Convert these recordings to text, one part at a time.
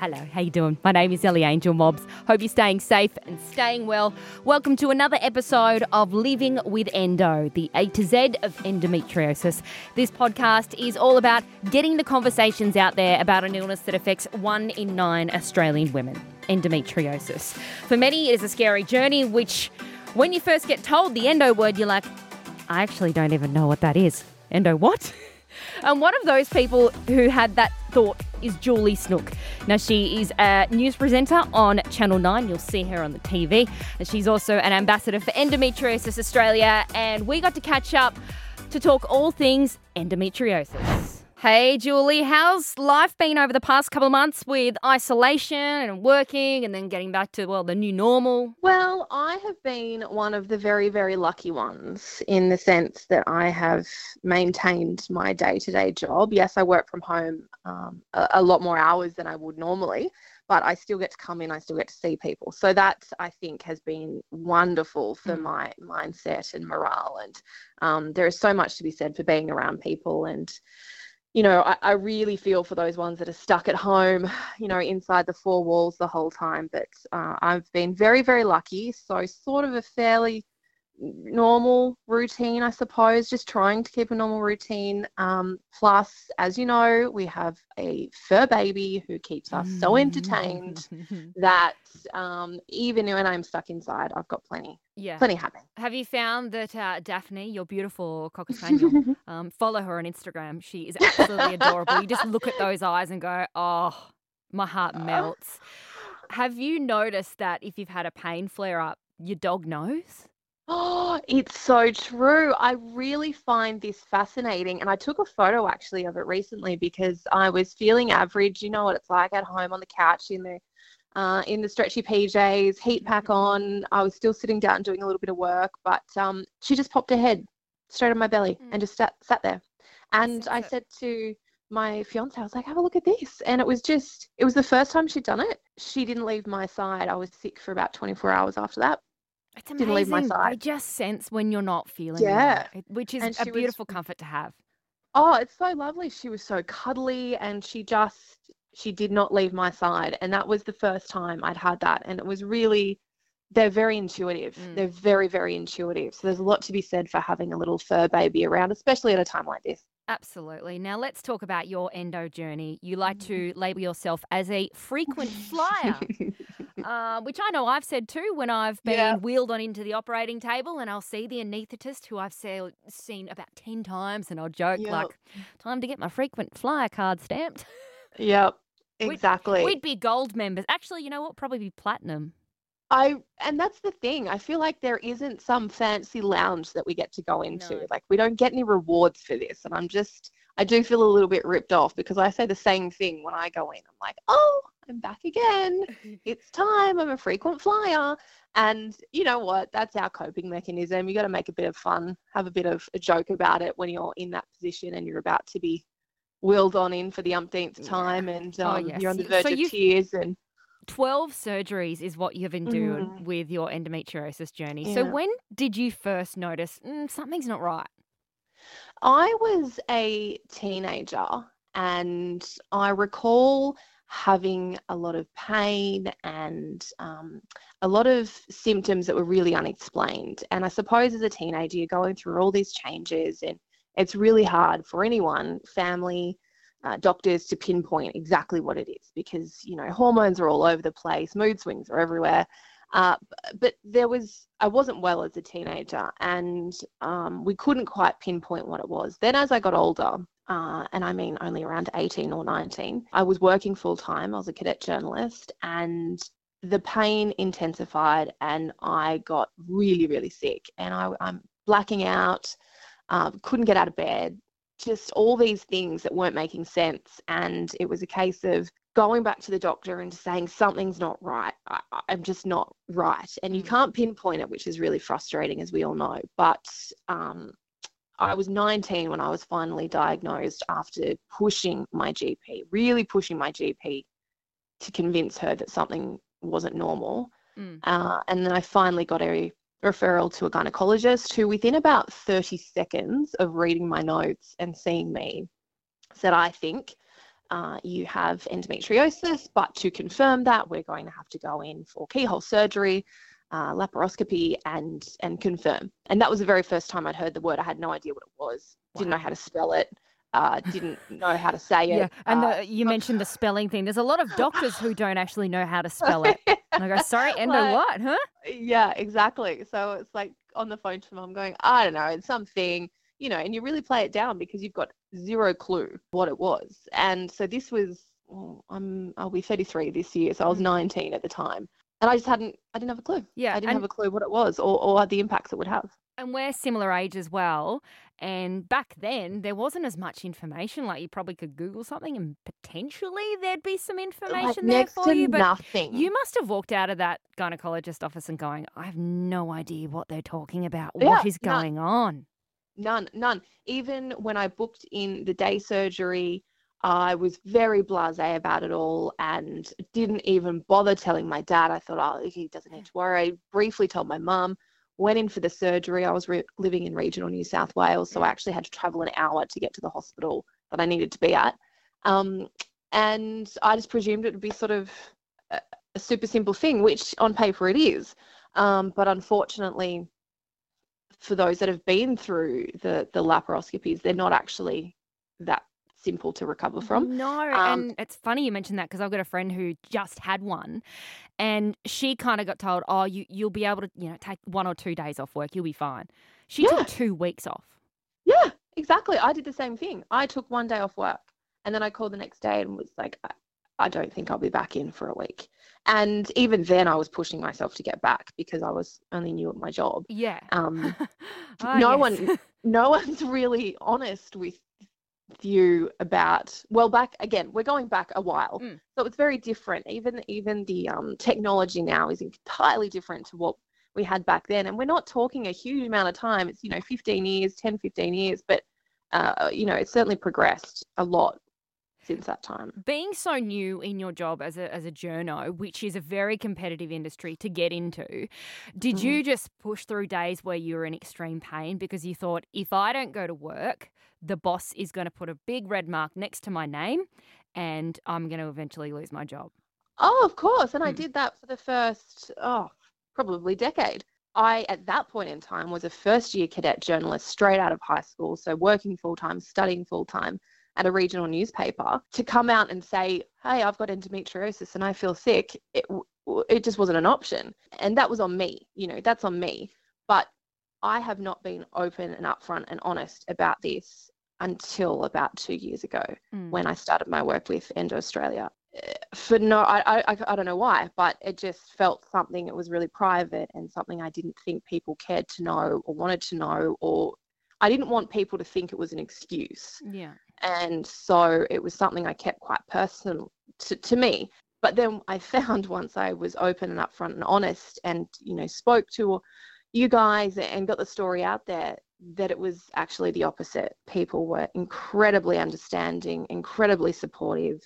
Hello, how you doing? My name is Ellie Angel Mobbs. Hope you're staying safe and staying well. Welcome to another episode of Living with Endo, the A to Z of endometriosis. This podcast is all about getting the conversations out there about an illness that affects one in nine Australian women, endometriosis. For many, it is a scary journey, which when you first get told the endo word, you're like, I actually don't even know what that is. Endo what? And one of those people who had that thought is Julie Snook. Now, she is a news presenter on Channel 9. You'll see her on the TV. And she's also an ambassador for Endometriosis Australia. And we got to catch up to talk all things endometriosis. Hey, Julie, how's life been over the past couple of months with isolation and working and then getting back to, well, the new normal? Well, I have been one of the very, very lucky ones in the sense that I have maintained my day to day job. Yes, I work from home um, a, a lot more hours than I would normally, but I still get to come in, I still get to see people. So that I think has been wonderful for mm. my mindset and morale. And um, there is so much to be said for being around people and you know, I, I, really feel for those ones that are stuck at home, you know, inside the four walls the whole time. But uh, I've been very, very lucky. So, sort of a fairly normal routine, I suppose, just trying to keep a normal routine. Um, plus, as you know, we have a fur baby who keeps us so entertained that um, even when I'm stuck inside, I've got plenty, yeah, plenty happening. Have you found that uh, Daphne, your beautiful cocker spaniel, um, follow her on Instagram? She is absolutely adorable. You just look at those eyes and go, oh, my heart melts. Have you noticed that if you've had a pain flare up, your dog knows? Oh, it's so true. I really find this fascinating. And I took a photo actually of it recently because I was feeling average. You know what it's like at home on the couch in the uh, in the stretchy PJs, heat pack mm-hmm. on. I was still sitting down doing a little bit of work, but um, she just popped her head straight on my belly mm. and just sat, sat there. And I said to my fiance, I was like, have a look at this. And it was just, it was the first time she'd done it. She didn't leave my side. I was sick for about 24 hours after that. It's amazing. Didn't leave my side. I just sense when you're not feeling yeah, well, which is a beautiful was, comfort to have. Oh, it's so lovely. She was so cuddly, and she just she did not leave my side, and that was the first time I'd had that, and it was really. They're very intuitive. Mm. They're very, very intuitive. So there's a lot to be said for having a little fur baby around, especially at a time like this. Absolutely. Now let's talk about your endo journey. You like to label yourself as a frequent flyer. uh, which I know I've said too when I've been yeah. wheeled on into the operating table and I'll see the anaesthetist who I've see, seen about 10 times and I'll joke yep. like, time to get my frequent flyer card stamped. Yep, exactly. We'd, we'd be gold members. Actually, you know what? Probably be platinum. I and that's the thing. I feel like there isn't some fancy lounge that we get to go into. No. Like we don't get any rewards for this, and I'm just I do feel a little bit ripped off because I say the same thing when I go in. I'm like, oh, I'm back again. it's time. I'm a frequent flyer. And you know what? That's our coping mechanism. You got to make a bit of fun, have a bit of a joke about it when you're in that position and you're about to be wheeled on in for the umpteenth time and oh, um, oh, yes. you're on the verge so of tears and 12 surgeries is what you've endured mm. with your endometriosis journey. Yeah. So when did you first notice mm, something's not right? I was a teenager and I recall having a lot of pain and um, a lot of symptoms that were really unexplained. And I suppose as a teenager, you're going through all these changes, and it's really hard for anyone, family, uh, doctors, to pinpoint exactly what it is because, you know, hormones are all over the place, mood swings are everywhere. Uh, but there was, I wasn't well as a teenager, and um, we couldn't quite pinpoint what it was. Then, as I got older, uh, and I mean only around 18 or 19. I was working full time, I was a cadet journalist, and the pain intensified, and I got really, really sick. And I, am blacking out, uh, couldn't get out of bed, just all these things that weren't making sense. And it was a case of going back to the doctor and saying something's not right. I, am just not right. And you mm. can't pinpoint it, which is really frustrating, as we all know. But um, I was 19 when I was finally diagnosed after pushing my GP, really pushing my GP to convince her that something wasn't normal. Mm. Uh, and then I finally got a referral to a gynecologist who, within about 30 seconds of reading my notes and seeing me, said, I think uh, you have endometriosis, but to confirm that, we're going to have to go in for keyhole surgery, uh, laparoscopy, and and confirm. And that was the very first time I'd heard the word. I had no idea what it was. Didn't know how to spell it. Uh, didn't know how to say it. Yeah, and Uh, the, you mentioned the spelling thing. There's a lot of doctors who don't actually know how to spell it. And I go, sorry, endo Like- what, huh? yeah, exactly. So it's like on the phone to mum going, I don't know, it's something, you know, and you really play it down because you've got zero clue what it was. And so this was, well, I'm, I'll be 33 this year, so I was Mm. 19 at the time. And I just hadn't, I didn't have a clue. Yeah, I didn't have a clue what it was or, or the impacts it would have. And we're similar age as well. And back then, there wasn't as much information. Like you probably could Google something and potentially there'd be some Like information there next for you. But nothing. you must have walked out of that gynecologist office and going, I have no idea what they're talking about. Yeah, What is none. going on? None, none. Even when I booked in the day surgery, I was very blasé about it all and didn't even bother telling my dad. I thought, oh, he doesn't need to worry. I briefly told my mum, went in for the surgery. I was re- living in regional New South Wales, so I actually had to travel an hour to get to the hospital that I needed to be at. Um, and I just presumed it would be sort of a, a super simple thing, which on paper it is. Um, but unfortunately, for those that have been through the the laparoscopies, they're not actually that simple to recover from. No, Um, and it's funny you mentioned that because I've got a friend who just had one, and she kind of got told, "Oh, you you'll be able to, you know, take one or two days off work. You'll be fine." She Yeah. took two weeks off. Yeah, exactly. I did the same thing. I took one day off work and then I called the next day and was like, I, I don't think I'll be back in for a week. And even then, I was pushing myself to get back because I was only new at my job. Yeah. Um, Ah, no yes. one- no one's really honest with you about well back again we're going back a while Mm. so it's very different. Even even the um, technology now is entirely different to what we had back then. And we're not talking a huge amount of time. It's you know 15 years 10 15 years but uh, you know it's certainly progressed a lot since that time Being so new in your job as a as a journo, which is a very competitive industry to get into, did Mhm. you just push through days where you were in extreme pain because you thought if I don't go to work, the boss is going to put a big red mark next to my name and I'm going to eventually lose my job? Oh, of course. And I Mm. did that for the first, oh, probably decade. I, at that point in time, was a first year cadet journalist straight out of high school. So working full time, studying full time at a regional newspaper. To come out and say, hey, I've got endometriosis and I feel sick, it, it just wasn't an option. And that was on me. You know, that's on me. But I have not been open and upfront and honest about this until about two years ago Mm. when I started my work with Endo Australia. Uh, For no, I, I, I don't know why, but it just felt something that was really private and something I didn't think people cared to know or wanted to know, or I didn't want people to think it was an excuse. Yeah. And so it was something I kept quite personal to, to me. But then I found once I was open and upfront and honest and, you know, spoke to you guys and got the story out there that it was actually the opposite. People were incredibly understanding, incredibly supportive,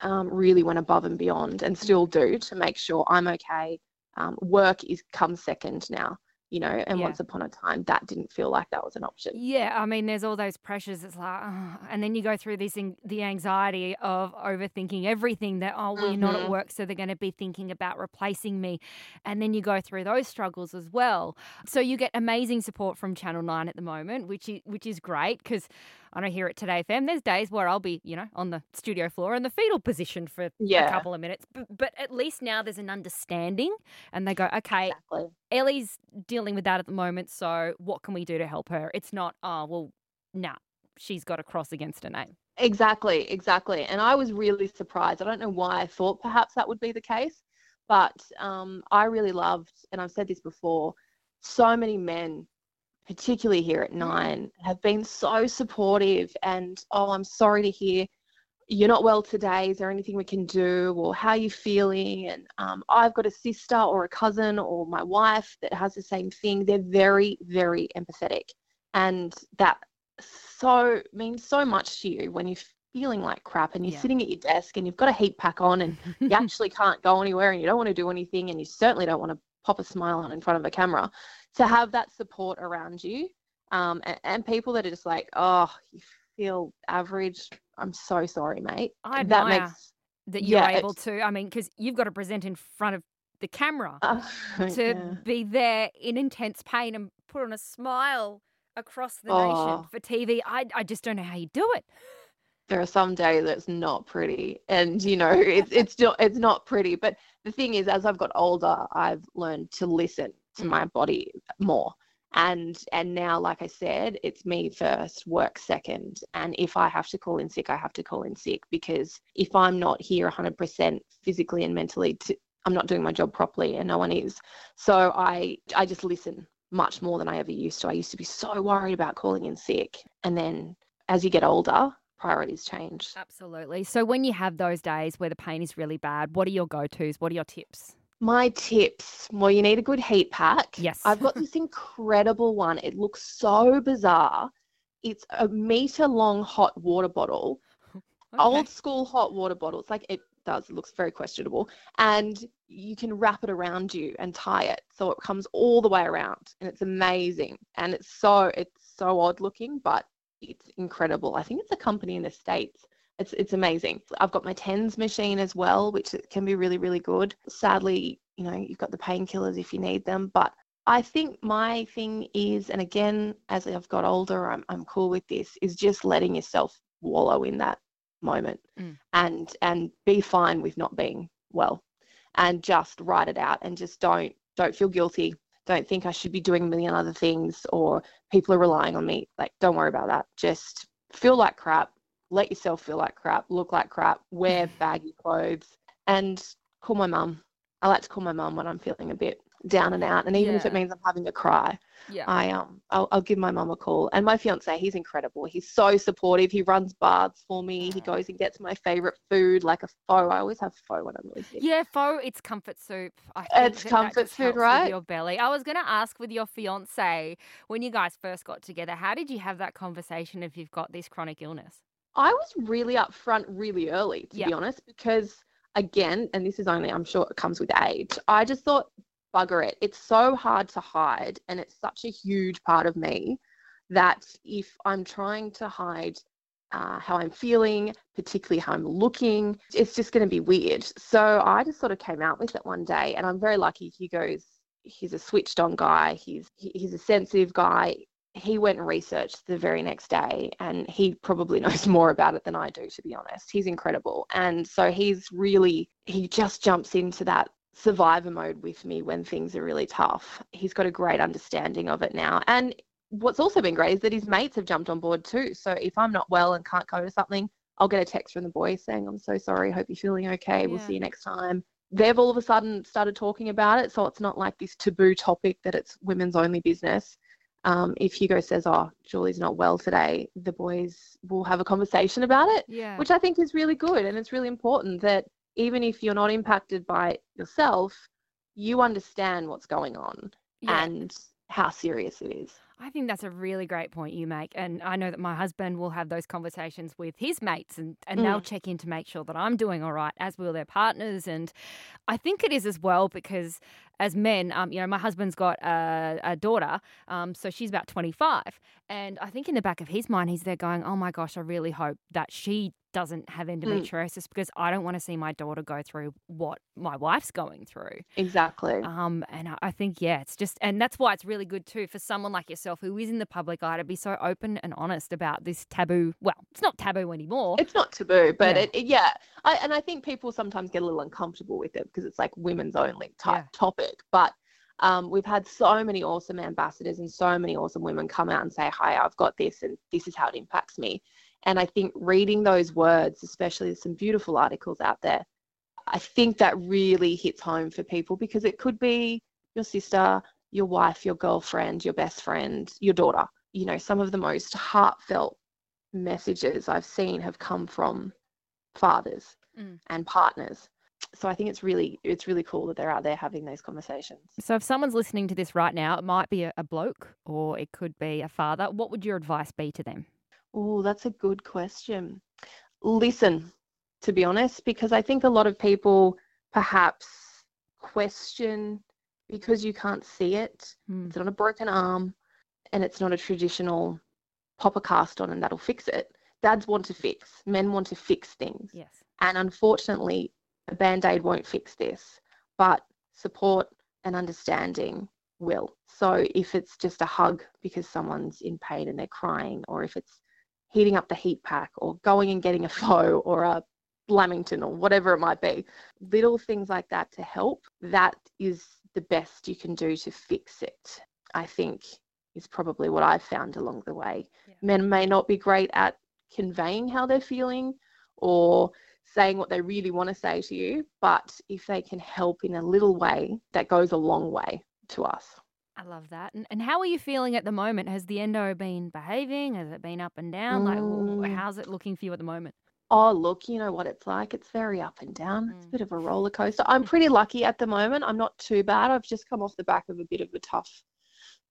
um, really went above and beyond and still do to make sure I'm okay. Um, work is comes second now, you know, and Yeah. once upon a time that didn't feel like that was an option. Yeah, I mean, there's all those pressures. It's like, oh, and then you go through this in, the anxiety of overthinking everything. That oh, well, you're not at Mhm. work, so they're going to be thinking about replacing me, and then you go through those struggles as well. So you get amazing support from Channel Nine at the moment, which is which is great because I don't hear it today, FM. There's days where I'll be, you know, on the studio floor in the fetal position for a couple of minutes, but, but at least now there's an understanding, and they go, okay, Exactly. Ellie's dealing with that at the moment, so what can we do to help her? It's not, oh, well, nah, she's got a cross against her name. Exactly, exactly. And I was really surprised. I don't know why I thought perhaps that would be the case, but um, I really loved, and I've said this before, so many men, particularly here at Nine, have been so supportive. And oh, I'm sorry to hear you're not well today. Is there anything we can do? Or how are you feeling? And um, I've got a sister or a cousin or my wife that has the same thing. They're very, very empathetic. And that so means so much to you when you're feeling like crap and you're Yeah. sitting at your desk and you've got a heat pack on and you actually can't go anywhere and you don't want to do anything and you certainly don't want to pop a smile on in front of a camera to have that support around you um, and, and people that are just like oh you feel average. I'm so sorry, mate. I that makes that you're yeah, able to. I mean, because you've got to present in front of the camera uh, to yeah. be there in intense pain and put on a smile across the nation Oh. for TV. I, I just don't know how you do it. there are some days that's not pretty and you know it's it's not it's not pretty but the thing is as i've got older i've learned to listen to my body more and and now like i said it's me first work second and if i have to call in sick i have to call in sick because if i'm not here 100% physically and mentally to, i'm not doing my job properly and no one is so i i just listen much more than i ever used to i used to be so worried about calling in sick and then as you get older priorities change Absolutely. So when you have those days where the pain is really bad, what are your go tos? What are your tips? My tips. Well, you need a good heat pack. Yes. I've got this incredible one. It looks so bizarre. It's a meter long hot water bottle, old school hot water bottle. It's like it does. It looks very questionable. And you can wrap it around you and tie it so it comes all the way around. And it's amazing. And it's so it's so odd looking, but it's incredible. I think it's a company in the States. It's it's amazing. I've got my tens machine as well, which can be really, really good. Sadly, you know, you've got the painkillers if you need them. But I think my thing is, and again, as I've got older, I'm I'm cool with this, is just letting yourself wallow in that moment Mm. and and be fine with not being well and just write it out and just don't don't feel guilty don't think i should be doing a million other things or people are relying on me like don't worry about that just feel like crap let yourself feel like crap look like crap wear baggy clothes and call my mum i like to call my mum when i'm feeling a bit down and out and even if it means i'm having a cry Yeah. I um I'll, I'll give my mum a call and my fiance he's incredible he's so supportive he runs baths for me he goes and gets my favorite food like a pho I always have pho when I'm really sick Yeah, pho, it's comfort soup. It's comfort food, right? your belly. I was going to ask with your fiance when you guys first got together, how did you have that conversation if you've got this chronic illness? I was really upfront really early to Yeah. be honest because again and this is only I'm sure it comes with age I just thought bugger it it's so hard to hide and it's such a huge part of me that if I'm trying to hide uh, how I'm feeling, particularly how I'm looking, it's just going to be weird. So I just sort of came out with it one day, and I'm very lucky. Hugo's he's a switched on guy. He's he's a sensitive guy. He went and researched the very next day, and he probably knows more about it than I do, to be honest. He's incredible, and so he's really he just jumps into that survivor mode with me when things are really tough. He's got a great understanding of it now, and what's also been great is that his mates have jumped on board too. So if I'm not well and can't go to something, I'll get a text from the boys saying, I'm so sorry, hope you're feeling okay, we'll see you next time. They've all of a sudden started talking about it. So it's not like this taboo topic that it's women's only business. Um, if Hugo says, Oh, Julie's not well today, the boys will have a conversation about it, Yeah. which I think is really good. And it's really important that even if you're not impacted by it yourself, you understand what's going on yeah. and how serious it is. I think that's a really great point you make. And I know that my husband will have those conversations with his mates and, and they'll Mm. check in to make sure that I'm doing all right, as will their partners. And I think it is as well because as men, um, you know, my husband's got a, a daughter, um, so she's about 25. And I think in the back of his mind, he's there going, oh my gosh, I really hope that she doesn't have endometriosis because I don't want to see my daughter go through what my wife's going through. Exactly. Um, and I- I think, yeah, it's just, and that's why it's really good too for someone like yourself who is in the public eye to be so open and honest about this taboo. Well, it's not taboo anymore. It's not taboo, but Yeah. it, it- yeah. I, and I think people sometimes get a little uncomfortable with it because it's like women's only type Yeah. topic. But um, we've had so many awesome ambassadors and so many awesome women come out and say, "Hi, I've got this, and this is how it impacts me." And I think reading those words, especially there's some beautiful articles out there, I think that really hits home for people because it could be your sister, your wife, your girlfriend, your best friend, your daughter. You know, some of the most heartfelt messages I've seen have come from fathers Mm. and partners. So I think it's really it's really cool that they're out there having those conversations. So if someone's listening to this right now, it might be a, a bloke or it could be a father. What would your advice be to them? Oh, that's a good question. Listen, to be honest, because I think a lot of people perhaps question because you can't see it. Hmm. It's not a broken arm and it's not a traditional pop a cast on and that'll fix it. dads want to fix, men want to fix things. Yes. And unfortunately, a band aid won't fix this, but support and understanding will. So if it's just a hug because someone's in pain and they're crying, or if it's heating up the heat pack, or going and getting a pho or a Lamington or whatever it might be, little things like that to help, that is the best you can do to fix it, I think is probably what I've found along the way. Yeah. Men may not be great at conveying how they're feeling or saying what they really want to say to you, but if they can help in a little way, that goes a long way to us. I love that. And, and how are you feeling at the moment? Has the endo been behaving? Has it been up and down? Mm. Like, how's it looking for you at the moment? Oh, look, you know what it's like. It's very up and down. Mm. It's a mm. bit of a roller coaster. I'm pretty lucky at the moment. I'm not too bad. I've just come off the back of a bit of a tough,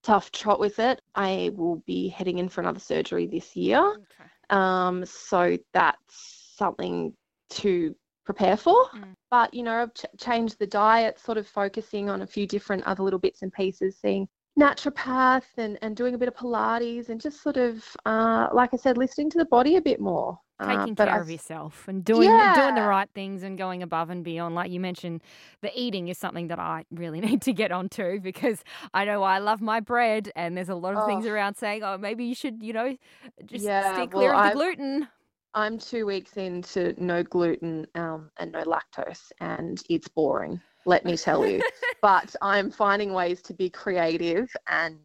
tough trot with it. I will be heading in for another surgery this year. Okay. Um, so that's something to prepare for. Mm. But, you know, I've ch- changed the diet, sort of focusing on a few different other little bits and pieces, seeing naturopath and, and doing a bit of Pilates and just sort of, uh, like I said, listening to the body a bit more. Uh, Taking uh, care I, of yourself and doing yeah. doing the right things and going above and beyond. Like you mentioned, the eating is something that I really need to get onto because I know I love my bread and there's a lot of oh. things around saying, oh, maybe you should, you know, just yeah, stay clear well, of the I've, gluten. I'm two weeks into no gluten um, and no lactose, and it's boring, let me tell you. but I'm finding ways to be creative, and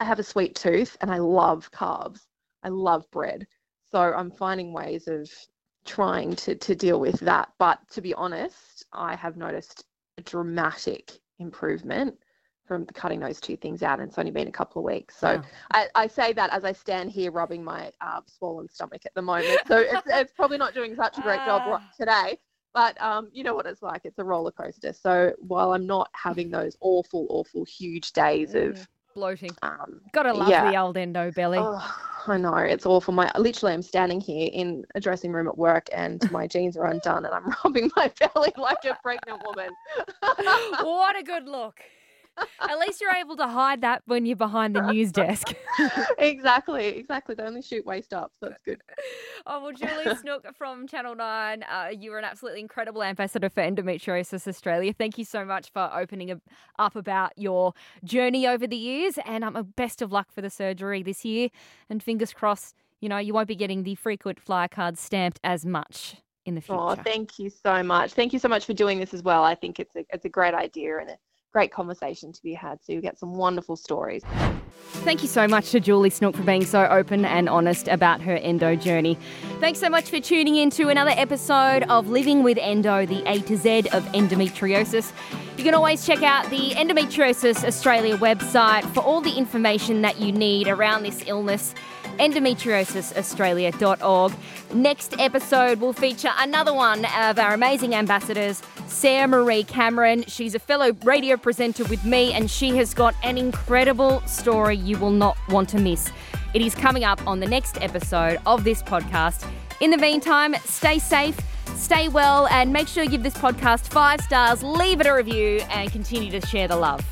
I have a sweet tooth, and I love carbs. I love bread. So I'm finding ways of trying to, to deal with that. But to be honest, I have noticed a dramatic improvement from cutting those two things out, and it's only been a couple of weeks. So I, I, say that as I stand here rubbing my uh, swollen stomach at the moment. So it's, it's, probably not doing such a great job ah. today. But um, you know what it's like. It's a roller coaster. So while I'm not having those awful, awful, huge days mm, of bloating, um, gotta love yeah. the old endo belly. Oh, I know it's awful. My literally, I'm standing here in a dressing room at work, and my jeans are undone, and I'm rubbing my belly like a pregnant woman. what a good look. At least you're able to hide that when you're behind the news desk. exactly, exactly. They only shoot waist up, so that's good. Oh, well, Julie Snook from Channel 9, uh, you are an absolutely incredible ambassador for Endometriosis Australia. Thank you so much for opening up about your journey over the years, and um, best of luck for the surgery this year. And fingers crossed, you know, you won't be getting the frequent flyer cards stamped as much in the future. Oh, thank you so much. Thank you so much for doing this as well. I think it's a, it's a great idea and great conversation to be had. So you get some wonderful stories. Thank you so much to Julie Snook for being so open and honest about her endo journey. Thanks so much for tuning in to another episode of Living with Endo, the A to Z of endometriosis. You can always check out the Endometriosis Australia website for all the information that you need around this illness endometriosisaustralia.org. Next episode will feature another one of our amazing ambassadors, Sarah Marie Cameron. She's a fellow radio presenter with me, and she has got an incredible story you will not want to miss. It is coming up on the next episode of this podcast. In the meantime, stay safe, stay well, and make sure you give this podcast five stars, leave it a review, and continue to share the love.